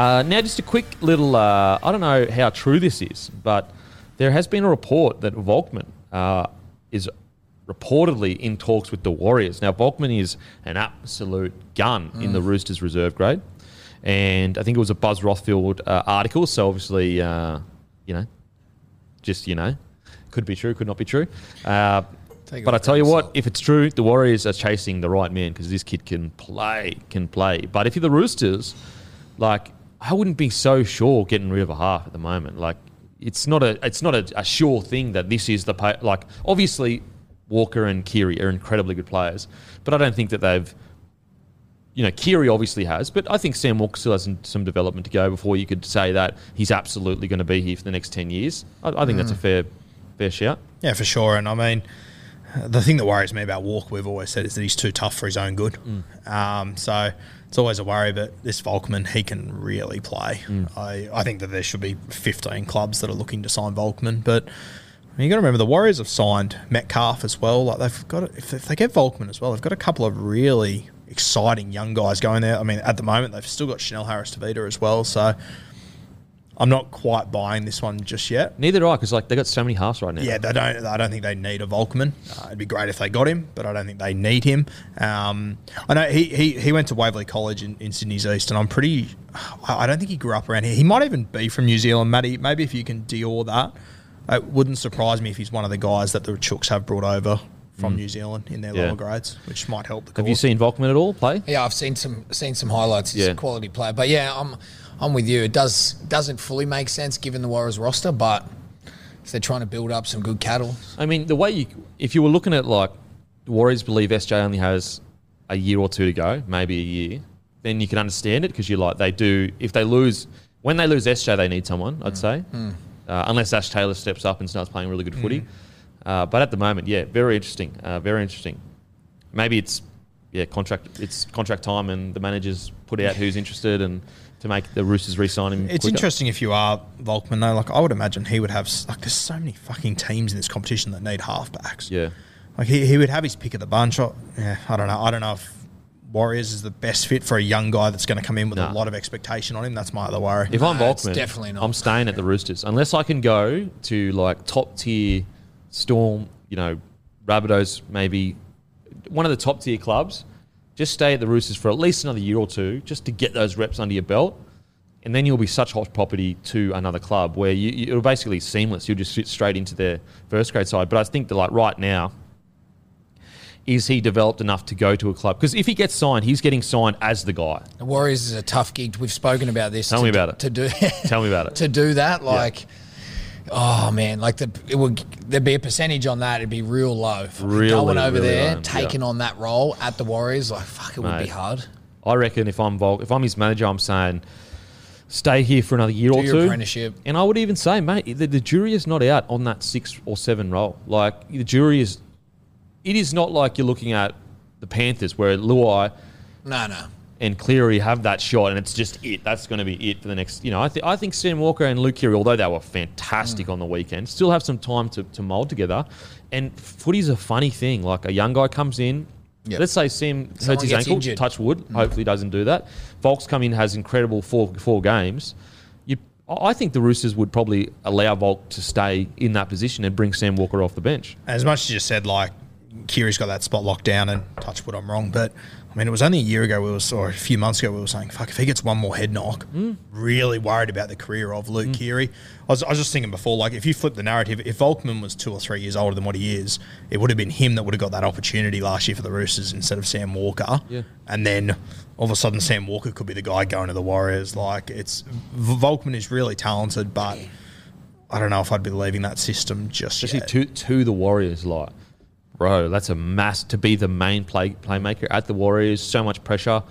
Uh, now, just a quick little. Uh, I don't know how true this is, but there has been a report that Volkman uh, is reportedly in talks with the Warriors. Now, Volkman is an absolute gun in the Roosters reserve grade, and I think it was a Buzz Rothfield uh, article. So obviously, uh, you know, just you know, could be true, could not be true. Uh, but I tell you what, if it's true, the Warriors are chasing the right man because this kid can play, can play. But if you're the Roosters, like I wouldn't be so sure getting rid of a half at the moment. Like it's not a it's not a, a sure thing that this is the pay, like obviously Walker and Keary are incredibly good players, but I don't think that they've you know Keary obviously has, but I think Sam Walker still has some, development to go before you could say that he's absolutely going to be here for the next ten years. I, I think that's a fair fair shout. Yeah, for sure. And I mean, the thing that worries me about Walker, we've always said, is that he's too tough for his own good. Um, so it's always a worry. But this Volkman, he can really play. Mm. I, I think that there should be 15 clubs that are looking to sign Volkman. But you got to remember the Warriors have signed Metcalf as well. Like they've got, if, if they get Volkman as well, they've got a couple of really exciting young guys going there. I mean, at the moment they've still got Chanel Harris Tavita as well. So I'm not quite buying this one just yet. Neither do I, because like they got so many halves right now. Yeah, they don't. I don't think they need a Volkman. Uh, it'd be great if they got him, but I don't think they need him. Um, I know he, he he went to Waverley College in, in Sydney's East, and I'm pretty. I don't think he grew up around here. He might even be from New Zealand, Matty. Maybe if you can deal that, it wouldn't surprise me if he's one of the guys that the Chooks have brought over from New Zealand in their Mm. Yeah. lower grades, which might help the. Have you seen Volkman at all play? Yeah, I've seen some seen some highlights. He's Yeah. a quality player, but yeah, I'm I'm with you. It does doesn't fully make sense given the Warriors roster, but if they're trying to build up some good cattle, I mean, the way you, if you were looking at like the Warriors believe SJ only has a year or two to go, maybe a year, then you can understand it because you're like they do. If they lose, when they lose SJ, they need someone. I'd say, uh, unless Ash Taylor steps up and starts playing really good footy. Uh, but at the moment, yeah, very interesting. Uh, very interesting. Maybe it's yeah contract. It's contract time, and the managers put out who's interested and to make the Roosters re-sign him. It's quicker. interesting if you are Volkman though. Like I would imagine he would have like there's so many fucking teams in this competition that need halfbacks. Yeah. Like he, he would have his pick of the bunch. I, yeah, I don't know. I don't know if Warriors is the best fit for a young guy that's going to come in with Nah. a lot of expectation on him. That's my other worry. If I'm Nah, Volkman, definitely not. I'm staying at the Roosters unless I can go to like top tier Storm, you know, Rabbitohs, maybe one of the top tier clubs. Just stay at the Roosters for at least another year or two, just to get those reps under your belt, and then you'll be such hot property to another club where you, you it'll basically seamless. You'll just fit straight into their first grade side. But I think that like right now, is he developed enough to go to a club? Because if he gets signed, he's getting signed as the guy. the Warriors is a tough gig. We've spoken about this. Tell to, me about it. To do Tell me about it. to do that, like. Oh man, like the it would there'd be a percentage on that. It'd be real low. Really, going over really there, low, yeah. taking on that role at the Warriors, like fuck, it would be hard. I reckon if I'm Vol, if I'm his manager, I'm saying stay here for another year Do or two. apprenticeship. And I would even say, mate, the, the jury is not out on that six or seven role. Like the jury is, it is not like you're looking at the Panthers where Luai No, no. And Cleary have that shot, and it's just it. That's going to be it for the next. You know, I, th- I think Sam Walker and Luke Keary, although they were fantastic Mm. on the weekend, still have some time to, to mould together. And footy's a funny thing. Like a young guy comes in, Yep. Let's say Sam hurts Someone his ankle, injured. touch wood. Hopefully, doesn't do that. Volks come in has incredible four four games. You, I think the Roosters would probably allow Volk to stay in that position and bring Sam Walker off the bench. As much as you said, like Keary's got that spot locked down, and touch wood, I'm wrong, but I mean, it was only a year ago we were, or a few months ago we were saying, fuck, if he gets one more head knock, hmm. really worried about the career of Luke hmm. Keary. I was, I was just thinking before, like if you flip the narrative, if Volkman was two or three years older than what he is, it would have been him that would have got that opportunity last year for the Roosters instead of Sam Walker. Yeah. And then all of a sudden, Sam Walker could be the guy going to the Warriors. Like it's V- Volkman is really talented, but. I don't know if I'd be leaving that system just Especially yet. to to the Warriors, like, bro, that's a mass to be the main play playmaker at the Warriors. So much pressure.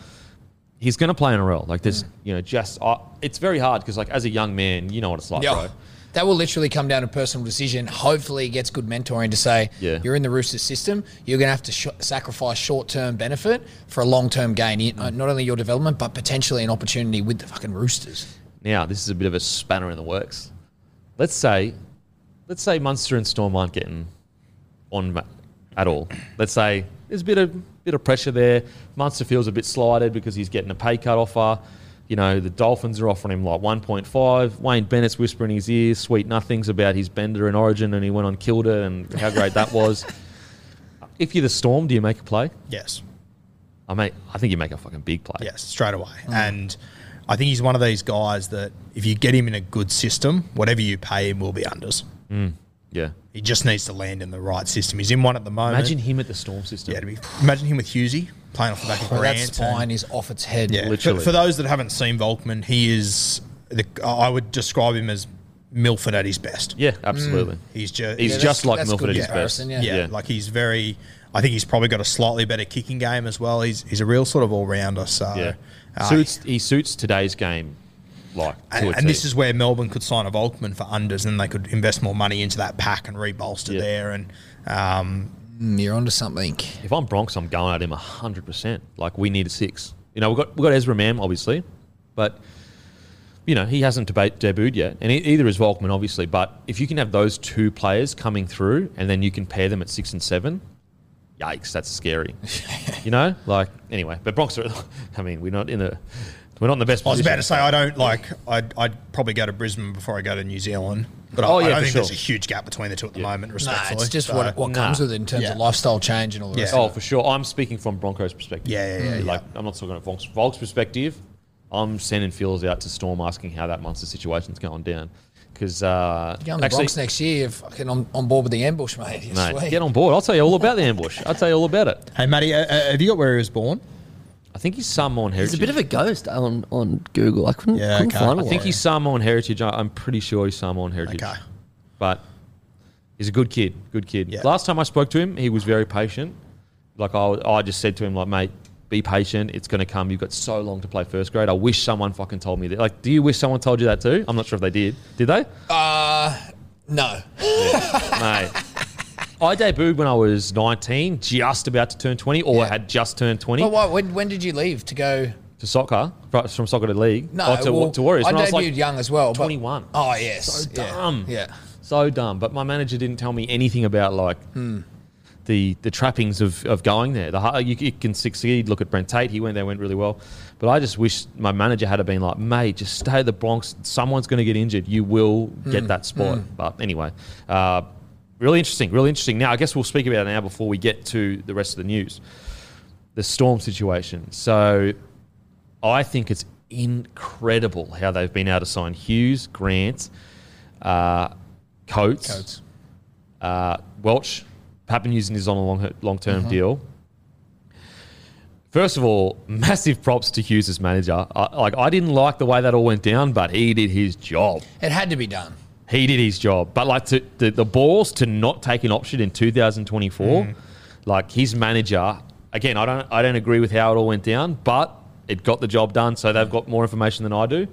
He's going to play NRL. Like, there's, you know, just uh, it's very hard because, like, as a young man, you know what it's like, Yeah. bro. That will literally come down to personal decision. Hopefully, he gets good mentoring to say, Yeah. you're in the Roosters system. You're going to have to sh- sacrifice short term benefit for a long term gain. You- uh, Not only your development, but potentially an opportunity with the fucking Roosters. Now, this is a bit of a spanner in the works. Let's say, let's say Munster and Storm aren't getting on at all. Let's say there's a bit of bit of pressure there. Munster feels a bit slighted because he's getting a pay cut offer. You know, the Dolphins are offering him like 1.5. Wayne Bennett's whispering in his ear sweet nothings about his bender in Origin, and he went on killed it and how great that was. If you're the Storm, do you make a play? yes. I mean, I think you make a fucking big play. Yes, straight away. Mm. And I think he's one of these guys that if you get him in a good system, whatever you pay him will be unders. Mm, yeah. He just needs to land in the right system. He's in one at the moment. Imagine him at the Storm system. yeah, to be, imagine him with Hughesy playing off the back of Oh, that spine is off its head. yeah, for, literally. for those that haven't seen Volkman, he is. The, I would describe him as Milford at his best. Yeah, absolutely. He's just He's Yeah, just like Milford at his best. yeah. yeah, Yeah. like he's very. I think he's probably got a slightly better kicking game as well. He's he's a real sort of all rounder. So Yeah. uh, suits he suits today's game like And, and this is where Melbourne could sign a Volkman for unders, and they could invest more money into that pack and rebolster Yeah. there. And um, Mm, You're onto something. if I'm Broncs, I'm going at him hundred percent. Like we need a six. You know, we've got we've got Ezra Mam, obviously, but you know, he hasn't debate, debuted yet. And e- either is Volkman, obviously. But if you can have those two players coming through and then you can pair them at six and seven, yikes, that's scary. you know? Like anyway. But Broncs are I mean, we're not in a we're not in the best I was about to say I don't like. I'd, I'd probabbe go to Brisbane before I go to New Zealand, but I, Oh, I yeah, don't for think sure. there's a huge gap between the two at the moment. Nah, Respectfully, it's just So, what, what Nah. comes with it in terms Yeah. of lifestyle change and all the rest. Yeah. of Oh, for sure. I'm speaking from Broncos' perspective. Yeah, yeah, yeah, yeah. Like, I'm not talking about Volk's, Volk's perspective. I'm sending feelers out to Storm asking how that Munster situation's going down. Because, uh, it. Go on the Broncs next year, you're fucking on, on board with the ambush, mate. You're mate, sweet. get on board. I'll tell you all about the ambush. I'll tell you all about it. Hey, Matty, uh, uh, have you got where he was born? I think he's Samoan heritage. He's a bit of a ghost on, on Google. I couldn't, Yeah, couldn't okay. find I think he's Samoan heritage. I- I'm pretty sure he's Samoan heritage. Okay. But he's a good kid. Good kid. Yeah. Last time I spoke to him, he was very patient. Like I, I just said to him, like, mate, be patient. It's going to come. You've got so long to play first grade. I wish someone fucking told me that. Like, do you wish someone told you that too? I'm not sure if they did. Did they? Uh, no. mate. I debuted when I was 19, just about to turn 20, or Yeah. had just turned 20 Well, why, when, when did you leave to go? to soccer, from soccer to league. No, to, well, to Warriors. I when debuted was like young as well. but- 21. oh, yes. So Yeah. dumb. Yeah. So dumb. But my manager didn't tell me anything about like hmm. the the trappings of, of going there. The you, you can succeed. Look at Brent Tate. He went there, went really well. But I just wish my manager had been like, mate, just stay at the Broncs. Someone's going to get injured. You will get hmm. that spot. Hmm. But anyway, uh, really interesting. Really interesting. Now I guess we'll speak about it now before we get to the rest of the news. The storm situation. So I think it's incredible how they've been able to sign Hughes, Grant, uh, Coates, Coates. Uh, Welch. Papenhuyzen is on a long long term Mm-hmm. deal. First of all, massive props to Hughes as manager. I, like I didn't like the way that all went down, but he did his job. It had to be done. He did his job. But like to, the the balls to not take an option in 2024, Mm. like his manager. Again, I don't I don't agree with how it all went down, but it got the job done. So they've got more information than I do.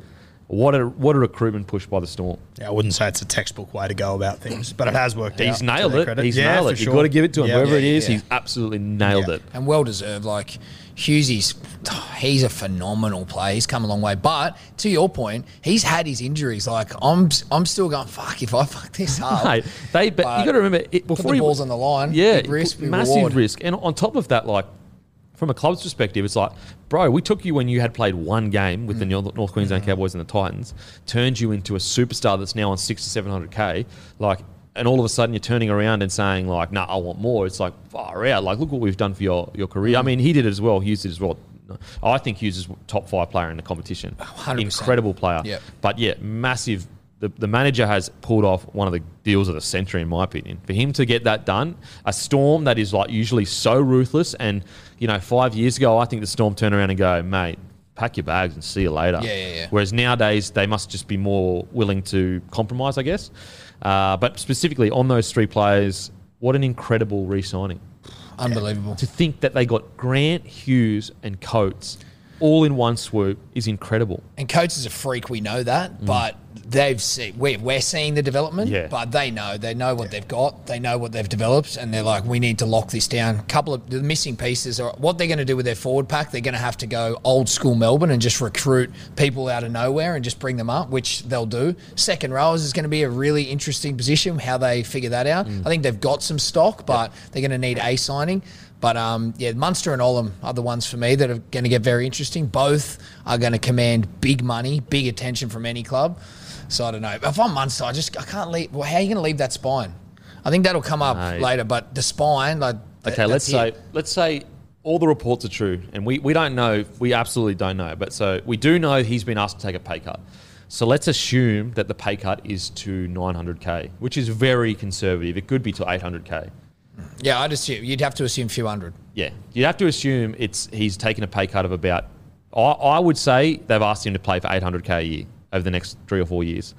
What a what a recruitment push by the Storm. Yeah, I wouldn't say it's a textbook way to go about things, but it has worked out. He's nailed it. credit. He's Yeah, nailed it. sure. You've got to give it to him. Yeah. Whoever it Yeah, is, yeah. he's absolutely nailed Yeah. it. And well deserved. Like Hughesy's, he's a phenomenal player. He's come a long way. But to your point, he's had his injuries. Like I'm, I'm still going. Fuck if I fuck this up. Mate, they but, But you got to remember it, before the he balls on the line. Yeah, big risk, big massive reward. risk, and on top of that, like from a club's perspective, it's like, bro, we took you when you had played one game with the mm. North Queensland mm-hmm. Cowboys and the Titans, turned you into a superstar that's now on six to seven hundred k, like, and all of a sudden you're turning around and saying like, nah, I want more. It's like far out. Like, look what we've done for your your career. I mean, he did it as well. Hughes did as well. I think Hughes is top five player in the competition. 100%. Incredible player. Yep. But yeah, massive. The, the manager has pulled off one of the deals of the century, in my opinion. For him to get that done, a storm that is like usually so ruthless, and you know, five years ago, I think the storm turned around and go, mate, pack your bags and see you later. Yeah, yeah, yeah. Whereas nowadays, they must just be more willing to compromise, I guess. Uh, but specifically on those three players, what an incredible re-signing Unbelievable. to think that they got Grant, Hughes, and Coates all in one swoop is incredible. And Coates is a freak. We know that, but they've seen we're, we're seeing the development. Mm. Yeah. But they know they know what they've got. They know what they've developed, and they're like, we need to lock this down. A couple of the missing pieces are what they're going to do with their forward pack. They're going to have to go old school Melbourne and just recruit people out of nowhere and just bring them up, which they'll do. Second rowers is going to be a really interesting position. How they figure that out. Mm. I think they've got some stock, but they're going to need a signing. But um, yeah, Munster and Olam are the ones for me that are going to get very interesting. Both are going to command big money, big attention from any club. So I don't know. If I'm Munster, I just I can't leave. Well, how are you going to leave that spine? I think that'll come up Mate. later. But the spine, like Okay, let's say it. let's say all the reports are true, and we, we don't know. We absolutely don't know, but so we do know he's been asked to take a pay cut. So let's assume that the pay cut is to 900k, which is very conservative. It could be to 800k. Yeah, I'd assume you'd have to assume a few hundred. Yeah, you'd have to assume it's he's taken a pay cut of about. I, I would say they've asked him to play for 800k a year over the next three or four years.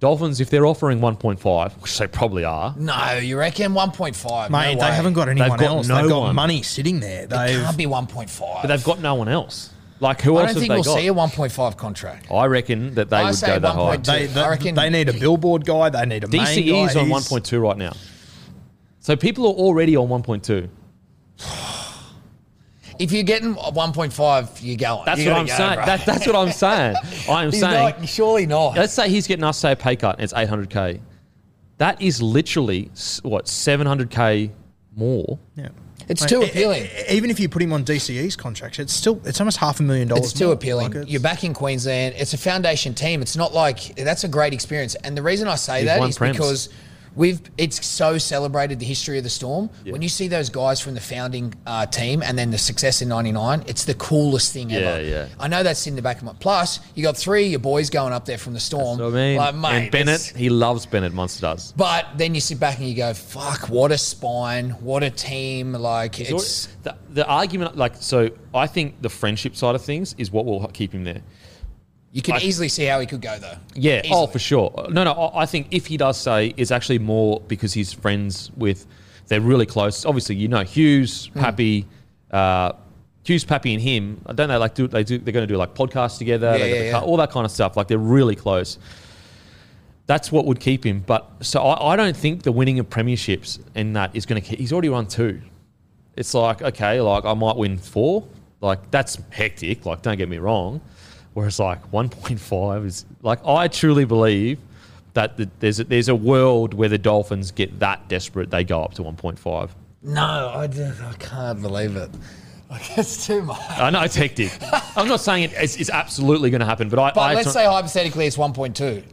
Dolphins, if they're offering 1.5, which they probably are, No, you reckon 1.5? Mate, no they way. haven't got anyone got else. no They've got one. money sitting there. They've can't be 1.5. but they've got no one else. Like who I else don't think have we'll got? see a 1.5 contract. I reckon that they I would say go that high. 1.2. they, they, I reckon- they need a billboard guy. They need a main DCE guy. is on He's- 1.2 right now. So people are already on 1.2. If you're getting 1.5, you're going. That's You what I'm go, saying. That, that's what I'm saying. I'm He's saying, not, surely not. let's say he's getting us say a pay cut and it's 800k. That is literally what 700k more. Yeah. It's Mate, too appealing. Even if you put him on DCE's contract, it's still it's almost half a million dollars. It's too more. appealing. Like, it's- You're back in Queensland. It's a foundation team. It's not like that's a great experience. And the reason I say You've that won is prems. because we've it's so celebrated the history of the Storm. When you see those guys from the founding uh, team and then the success in '99, it's the coolest thing Yeah, ever. yeah. I know that's in the back of my. Plus, you got three of your boys going up there from the Storm. I mean, Like, mate, and Bennett, he loves Bennett. Munster does. But then you sit back and you go, "Fuck! What a spine! What a team! Like it's." the, the argument, like, so I think the friendship side of things is what will keep him there. You can I- easily see how he could go though. Yeah, oh, for sure. No, no, I I think if he does say, it's actually more because he's friends with, they're really close. Obviously, you know, Hughes, Hmm. Pappy, uh, Hughes, Pappy, and him. I don't know, like, do they do? They're going to do like podcasts together, Yeah, yeah, yeah. car- all that kind of stuff. Like, they're really close. That's what would keep him. But so I, I don't think the winning of premierships and that is going to keep. He's already won two. It's like okay, like I might win four. Like that's hectic. Like don't get me wrong. Whereas like 1.5 is like I truly believe that the, there's a, there's a world where the Dolphins get that desperate they go up to 1.5. No, I, just, I can't believe it. Like it's too much. I know it's hectic. I'm not saying it, it's, it's absolutely going to happen, but I. But I let's say hypothetically it's 1.2.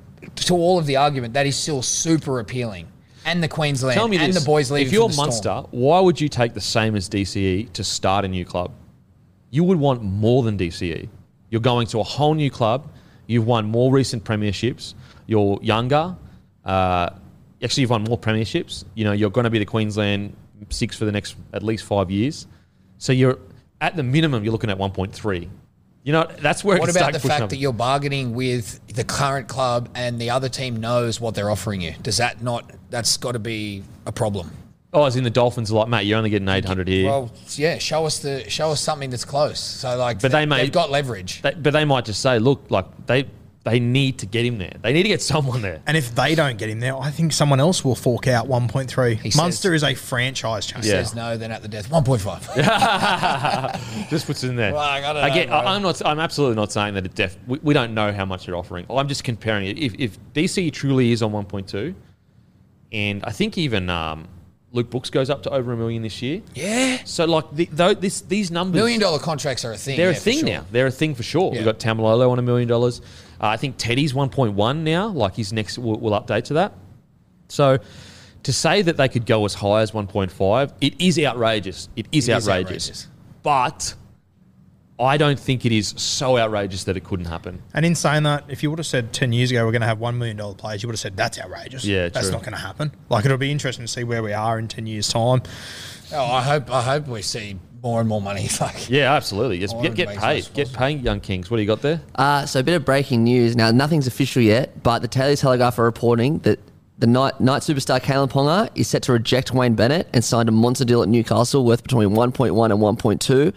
To all of the argument, that is still super appealing. And the Queensland tell me and this: the boys leaving if you're for the Storm. Munster, why would you take the same as DCE to start a new club? You would want more than DCE. You're going to a whole new club. You've won more recent premierships. You're younger. Uh, actually, you've won more premierships. You know, you're going to be the Queensland six for the next at least five years. So you're at the minimum, you're looking at 1.3. You know, that's where. What about the fact up. that you're bargaining with the current club and the other team knows what they're offering you? Does that not? That's got to be a problem. Oh, as in the Dolphins are like, mate, you're only getting 800 here. Well, yeah. Show us the show us something that's close. So like, But they may- they've got leverage. They, but they might just say, look, like they they need to get him there. They need to get someone there. And if they don't get him there, I think someone else will fork out 1.3. He Munster says- is a franchise changer. Yeah. Says no, then at the death. 1.5. just puts it in there. Well, I gotta know, get, bro. I, am not. I'm absolutely not saying that it def. We, we don't know how much they're offering. I'm just comparing it. If, if DC truly is on 1.2, and I think even um, Luke Brooks goes up to over a million this year. Yeah. So like the, though this these numbers Million dollar contracts are a thing. they're yeah, a thing sure. now. They're a thing for sure. Yeah. We've got Taumalolo on a million dollars. Uh, I think Teddy's 1.1 now. Like his next will, will update to that. So to say that they could go as high as 1.5, it is outrageous. It is, It is outrageous. outrageous. But I don't think it is so outrageous that it couldn't happen. And in saying that, if you would have said 10 years ago we're going to have $1 million players, you would have said that's outrageous. Yeah, That's true. not going to happen. Like, it'll be interesting to see where we are in 10 years' time. Oh, I hope I hope we see more and more money. Like Yeah, absolutely. Just Oh, get, it get makes paid. sense. Get paying young kings. What do you got there? Uh, so a bit of breaking news. Now, nothing's official yet, but the Daily Telegraph are reporting that the night, night superstar Kalyn Ponga is set to reject Wayne Bennett and signed a monster deal at Newcastle worth between 1.1 and 1.2,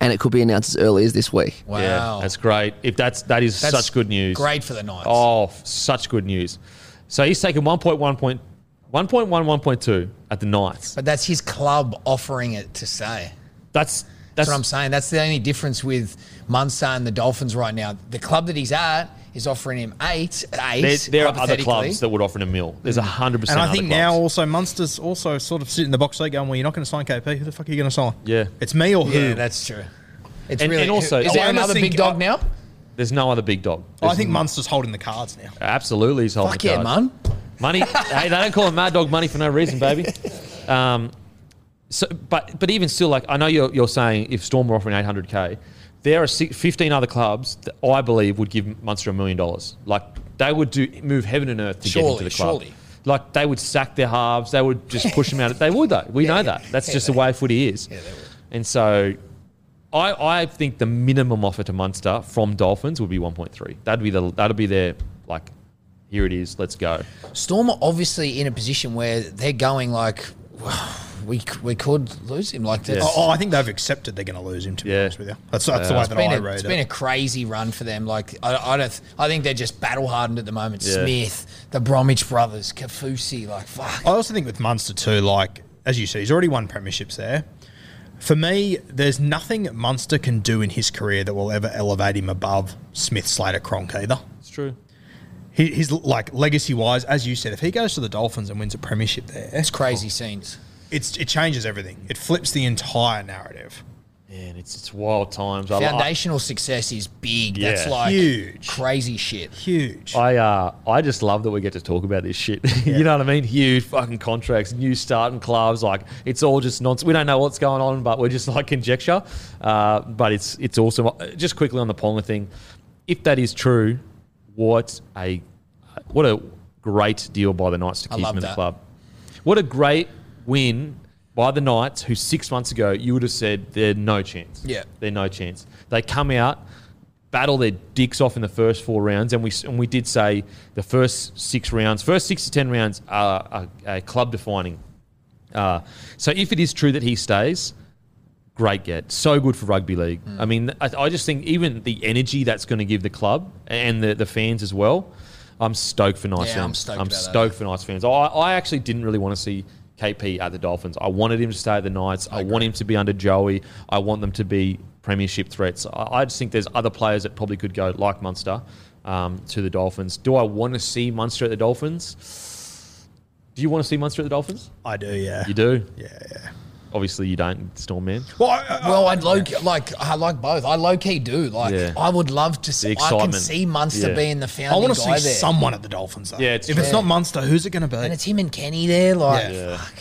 and it could be announced as early as this week. wow, Yeah, that's great. If that's that is That's such good news. Great for the Knights. Oh, f- such good news. So he's taken 1.1 point, 1.1, 1.2 at the Knights. But that's his club offering it to say. That's That's, that's what I'm saying. That's the only difference with Munster and the Dolphins right now. The club that he's at is offering him eight. Eight. There, there are other clubs that would offer him a mil. There's a hundred percent. And I think now also Munster's also sort of sitting in the box seat going, well, you're not going to sign KP. Who the fuck are you going to sign? Yeah. It's me or who? Yeah, that's true. It's And- really. and also- is there another big dog I- now? there's no other big dog. I think n- Munster's holding the cards now. absolutely he's holding Fuck the yeah, cards. man. Money. hey, they don't call him Mad Dog money for no reason, baby. Um, so, but but even still, like I know you're you're saying if Storm were offering 800k, there are 15 other clubs that I believe would give Munster a million dollars. Like they would do move heaven and earth to get Surely, into the club. surely. Like they would sack their halves. They would just push them out. Of they would though. We know that. That's Yeah, just the way footy is. Yeah, they would. And so. I, I think the minimum offer to Munster from Dolphins would be 1.3. That'd be the that'd be their like, here it is, let's go. Storm are obviously in a position where they're going like, we we could lose him. Like that's, oh, oh, I think they've accepted they're going to lose him. To be Yeah. honest with you, that's, that's the Yeah. way It's that I a, read it's it. It's been a crazy run for them. Like I, I don't, I think they're just battle hardened at the moment. Yeah. Smith, the Bromwich brothers, Kaufusi, like fuck. I also think with Munster too, like as you said, he's already won premierships there. For me, there's nothing Munster can do in his career that will ever elevate him above Smith, Slater, Cronk either. It's true. He, he's like legacy wise, as you said, if he goes to the Dolphins and wins a premiership there, It's crazy scenes. It's it changes everything. It flips the entire narrative. Man, it's it's wild times. I, Foundational success is big. That's Yeah. like Huge. crazy shit. Huge. I uh, I just love that we get to talk about this shit. you know what I mean? Huge fucking contracts, new starting clubs. Like it's all just nonsense. We don't know what's going on, but we're just like conjecture. Uh, but it's it's awesome. Uh, Just quickly on the Ponga thing, if that is true, what a what a great deal by the Knights to I keep love him in the that. club. What a great win by the Knights, who six months ago you would have said they're no chance. Yeah. they're no chance. They come out, battle their dicks off in the first four rounds, and we and we did say the first six rounds, first six to ten rounds are, are, are club defining. Uh, so if it is true that he stays, great get. So good for rugby league. Mm. I mean, I, I just think even the energy that's going to give the club and the, the fans as well. I'm stoked for Knights Yeah, I'm fans. stoked I'm about that. stoked for Knights fans. I, I actually didn't really want to see KP at the Dolphins. I wanted him to stay at the Knights. I, want him to be under Joey. I want them to be premiership threats. I, I just think there's other players that probably could go, like Munster, um, to the Dolphins. Do I want to see Munster at the Dolphins? Do you want to see Munster at the Dolphins? I do, yeah. You do? Yeah, yeah. Obviously, you don't, Storm Man. Well, I, I, Well, I'd low like I like both. I low key do. Like Yeah. I would love to see. I can excitement. see Munster Yeah. being the I founding want to guy see there. someone at the Dolphins, though. Yeah, it's if it's not Munster, who's it going to be? and it's him and Kenny there. Like Yeah. fuck.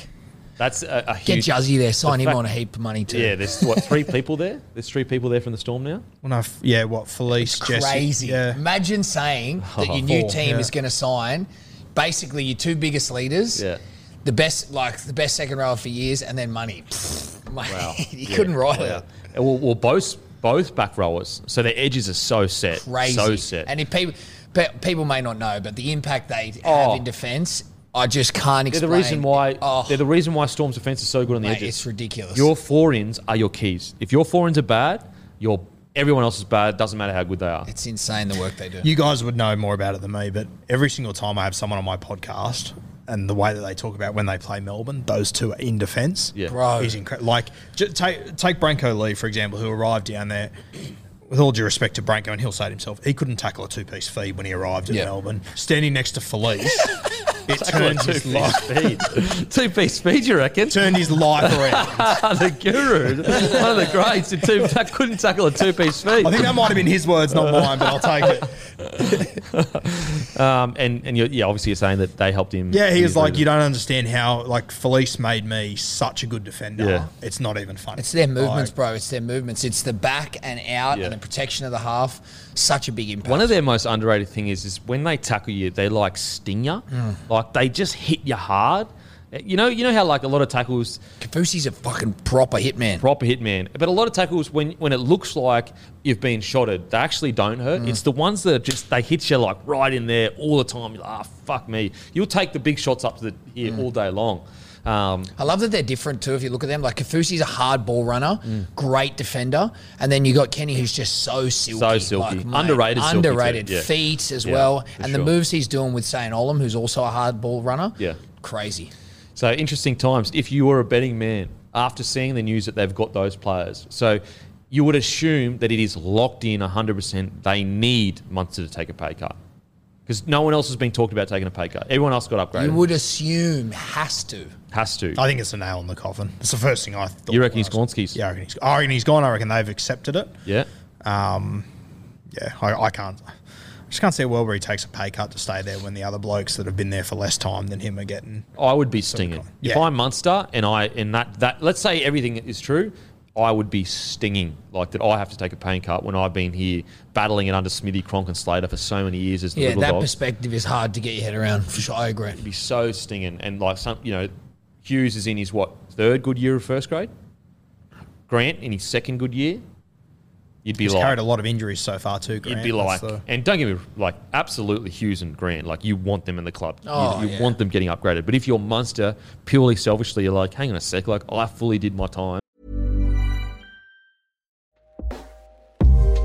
That's a, a Get huge. Juzzy there. Sign the him fact- on a heap of money too. Yeah, there's what three people there. There's three people there from the Storm now. Well, no, f- yeah, what Felise, Jesse, crazy. yeah. Imagine saying that oh, your new Four, team yeah. is going to sign basically your two biggest leaders. Yeah. The best, like the best second rower for years, and then money. Mate, Wow. you Yeah. couldn't write Yeah. it. Well, well, both both back rowers, so their edges are so set, Crazy. so set. And if people pe- people may not know, but the impact they have Oh. in defence, I just can't they're the explain. reason why Oh, they're the reason why Storm's defense is so good on the mate, edges. it's ridiculous. Your four ins are your keys. If your four ins are bad, your everyone else is bad. Doesn't matter how good they are. it's insane the work they do. You guys would know more about it than me, but every single time I have someone on my podcast and the way that they talk about when they play Melbourne, those two are in defence. Yeah. Bro. Is incredible. Like, j- take, take Brenko Lee, for example, who arrived down there. With all due respect to Brenko, and he'll say it himself, he couldn't tackle a two piece feed when he arrived in Yeah. Melbourne. Standing next to Felise, It Tackle at turned his two life, piece speed. two piece speed, you reckon? turned his life around. the guru, one of the greats. In two, that couldn't tackle a two piece speed. I think that might have been his words, not mine, but I'll take it. Um, and and you're, yeah, obviously you're saying that they helped him. Yeah, he was like, improve. you don't understand how like Felise made me such a good defender. Yeah. It's not even funny. It's their movements, Like, bro. It's their movements. It's the back and out Yeah. and the protection of the half. Such a big impact. One of their most underrated thing is is when they tackle you, they like sting you, Mm. like they just hit you hard. You know, you know how like a lot of tackles, Kaufusi's a fucking proper hitman. proper hitman, but a lot of tackles when when it looks like you've been shotted, they actually don't hurt. Mm. It's the ones that just they hit you like right in there all the time. You're like, ah, fuck me. You'll take the big shots up to the ear Mm. all day long. Um, I love that they're different too. If you look at them, like Kaufusi's a hard ball runner, great defender, and then you got Kenny, who's just so silky, So silky. Like, Underrated too, underrated yeah. feet as Yeah, well, and the moves he's doing with Saint Olam, who's also a hard ball runner. Yeah. crazy. So interesting times. If you were a betting man after seeing the news that they've got those players, so you would assume that it is locked in 100%. They need Munster to take a pay cut because no one else has been talked about taking a pay cut. Everyone else got upgraded. You would assume has to. Has to. I think it's a nail in the coffin. It's the first thing I thought. You reckon he's when I was- gone, Skis? Yeah, I reckon he's, I reckon he's gone. I reckon they've accepted it. yeah. Um, Yeah, I, I can't. I just can't see a world where he takes a pay cut to stay there when the other blokes that have been there for less time than him are getting. I would be stinging. If Yeah. I'm Munster and I and that that let's say everything is true, I would be stinging like that. I have to take a pain cut when I've been here battling it under Smithy, Cronk, and Slater for so many years as the Yeah, that dog. perspective is hard to get your head around. For sure, I agree. It'd be so stinging. And like some, you know, Hughes is in his what third good year of first grade. Grant in his second good year. You'd be He's like, carried a lot of injuries so far too. you'd Grant. be like, the- and don't get me like, absolutely Hughes and Grant, like you want them in the club. You- Oh, you yeah. want them getting upgraded. But if you're Munster, purely selfishly, you're like, hang on a sec, like I fully did my time.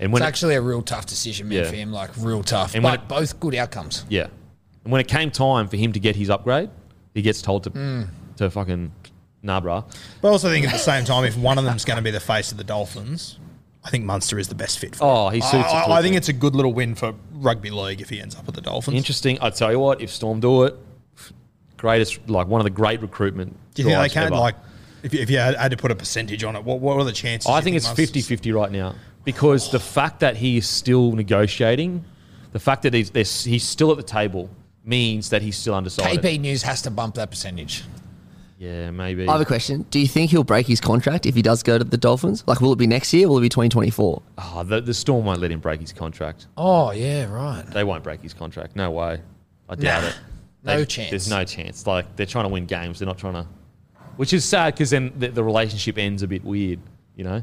And when It's it- actually a real tough decision, man, Yeah. for him. Like real tough, And when but it- both good outcomes. yeah, and when it came time for him to get his upgrade, he gets told to Hmm. to fucking nah, bruh. But I also think at the same time, if one of them's going to be the face of the Dolphins, I think Munster is the best fit for. Oh, he suits I, it I, to think it's a good little win for rugby league if he ends up with the Dolphins. Interesting. I tell you what, if Storm do it, greatest like one of the great recruitment. Do you think they can ever. like? If you, if you had, had to put a percentage on it, what, what are the chances? I you think it's Munster's- 50-50 right now because the fact that he is still negotiating, the fact that he's he's still at the table means that he's still undecided. KP News has to bump that percentage. Yeah, maybe. I have a question. Do you think he'll break his contract if he does go to the Dolphins? Like, will it be next year? Will it be 2024? Oh, ah, the, the Storm won't let him break his contract. Oh yeah, right. They won't break his contract. No way. I doubt Nah, it. no chance. There's no chance. Like they're trying to win games. They're not trying to. Which is sad because then the, the relationship ends a bit weird. You know.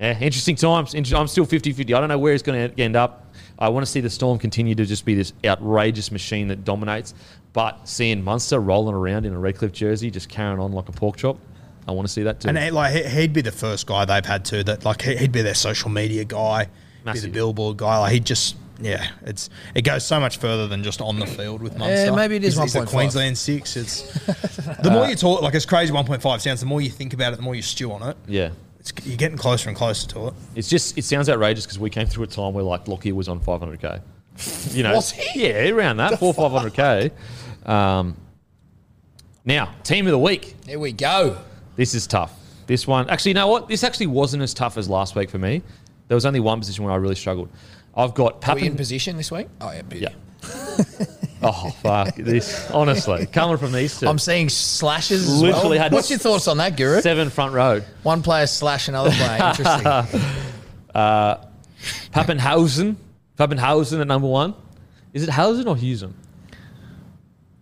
Yeah, interesting times. I'm still 50-50. I don't know where it's going to end up. I want to see the Storm continue to just be this outrageous machine that dominates. But seeing Munster rolling around in a Redcliffe jersey, just carrying on like a pork chop, I want to see that too. And he, like he- he'd be the first guy they've had to that like he- he'd be their social media guy, be Massive. the billboard guy. Like he'd just yeah, it's it goes so much further than just on the field with Munster. Yeah, maybe it is He's- he's a 1.5. Queensland six. It's the more uh, you talk, like it's crazy one point five sounds. The more you think about it, the more you stew on it. yeah. It's, you're getting closer and closer to it. It's just it sounds outrageous because we came through a time where like Lockyer was on 500k. You know, Was he? yeah, around that four 500k. Um, now, team of the week. Here we go. This is tough. This one, actually, you know what? This actually wasn't as tough as last week for me. There was only one position where I really struggled. I've got Are we in position this week? Oh yeah. Yeah. Oh fuck! This honestly coming from these 2 I'm seeing slashes. As Literally well. had What's your thoughts on that, Guru? seven front row. One player slash another player. Interesting. Pappenhausen. Pappenhausen at number one. Is it Hausen or Husen?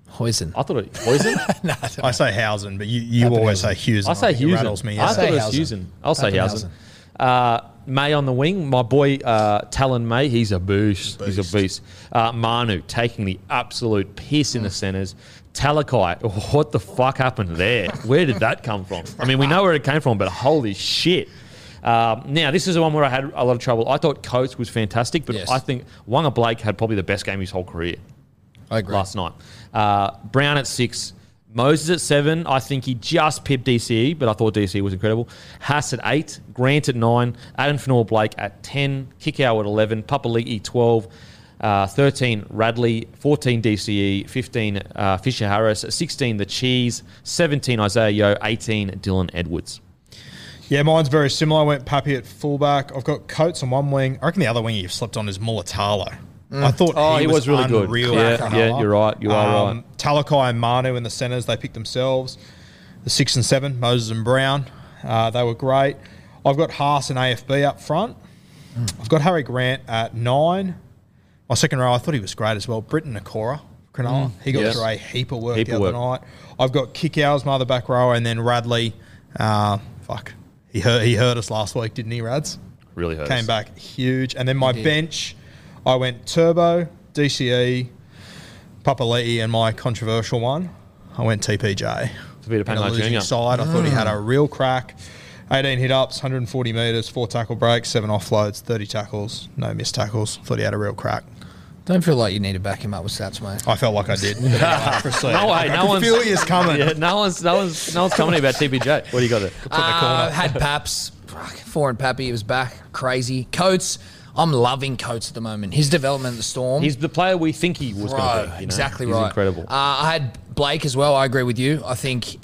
Poison. I thought it Poison. I say Hausen, but you, you always say Hughes. I say It rattles me. I Yeah. thought it was Hausen. Hughes. I'll say Pappenhausen. Hausen. Uh, May on the wing, my boy uh, Taylan May, he's a boost. He's a beast. Uh, Manu taking the absolute piss in the centres. Talakai, what the fuck happened there? Where did that come from? I mean, we know where it came from, but holy shit. Um, now, this is the one where I had a lot of trouble. I thought Coates was fantastic, but Yes. I think Waqa Blake had probably the best game of his whole career I agree. last night. Uh, Brown at six. Moses at seven. I think he just pipped DCE, but I thought DCE was incredible. Haas at eight. Grant at nine. Addin Fonua-Blake at 10. Kikau at 11. Papali'i 12. Uh, 13 Radley. 14 DCE. 15 uh, Fisher Harris. 16 The Cheese. 17 Isaah Yeo. 18 Dylan Edwards. Yeah, mine's very similar. I went Pappy at fullback. I've got Coates on one wing. I reckon the other wing you've slept on is Mulitalo. I thought Oh, he, he was really good. unreal Yeah, yeah, you're right. You are right. Talakai and Manu in the centres, they picked themselves. The six and seven, Moses and Brown, uh, they were great. I've got Haas and AFB up front. I've got Harry Grant at nine. My second row, I thought he was great as well. Briton Nikora, Cronulla. He got Yes. through a heap of work Heap the other work. night. I've got Kikau's, my other back row, and then Radley. Uh, fuck. He hurt, he hurt us last week, didn't he, Rads? Really hurt. Came back huge. And then my bench, I went Turbo, DCE, Papali'i, and my controversial one, I went TPJ. Tevita In a Pangai losing Jr. side, I thought he had a real crack. 18 hit ups, 140 metres, four tackle breaks, seven offloads, 30 tackles, no missed tackles. Thought he had a real crack. Don't feel like you need to back him up with stats, mate. I felt like I did. But. No way. I No could one's feel he is coming. Yeah, no one's no one's no one's coming about TPJ. What do you got there? Uh, had Paps. Fuck, Foreign Pappy, he was back. Crazy. Coates, I'm loving Coates at the moment. His development at the Storm. He's the player we think he was going to be. you know? exactly He's right. incredible. Uh, I had Blake as well. I agree with you. I think,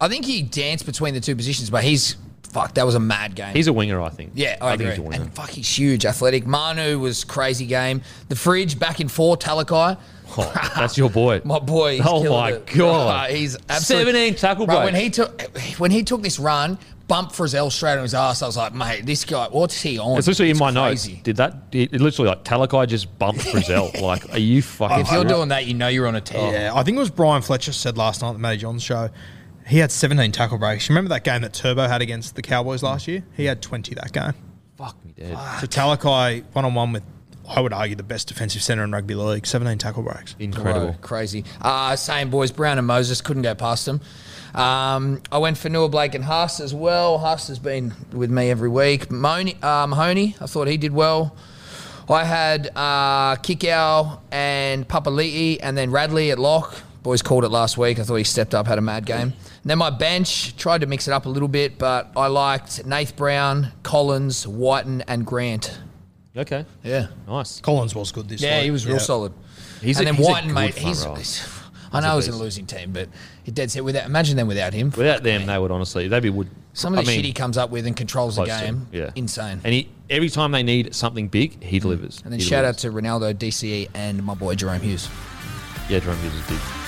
I think he danced between the two positions, but he's fuck. That was a mad game. he's a winger, I think. yeah, I, think agree. he's a winger. and fuck, he's huge, athletic. Manu was crazy game. The fridge back in four. Talakai. Oh, that's your boy. My boy. he's Oh my it. God. Uh, he's absolutely 17 tackle Bro, when he took when he took this run, bumped Frizell straight on his ass. I was like, mate, this guy, what's he on? It's literally in my crazy. notes. Did that? It, it literally like Talakai just bumped Frizell. like, are you fucking? If you're doing that, you know you're on a tear. Yeah, I think it was Bryan Fletcher said last night at the Matty Johns show. He had 17 tackle breaks. You remember that game that Turbo had against the Cowboys last year? He had 20 that game. fuck me dead. So Talakai one on one with, I would argue, the best defensive centre in rugby league. 17 tackle breaks. Incredible. Bro, crazy. Uh, same boys, Brown and Moses couldn't go past them. Um, I went for Fonua-Blake and Huss as well. Huss has been with me every week. Mahoney, uh, Mahoney I thought he did well. I had uh, Kikau and Papali'i and then Radley at lock. Boys called it last week. I thought he stepped up, had a mad game. And then my bench, tried to mix it up a little bit, but I liked Nath Brown, Collins, Wighton, and Grant. Okay. Yeah. Nice. Collins was good this Yeah, week. he was real Yeah. solid. He's and a- then he's a Wighton, good mate, he's. he's- I know it was in a losing team, but he dead set without. Imagine them without him. Without them, they would honestly, they'd be would. Some of the I mean, shit he comes up with and controls the close to, game, yeah, insane. And he every time they need something big, he mm. delivers. And then He shout out to Ronaldo, DCE, and my boy Jahrome Hughes. yeah, Jahrome Hughes is big.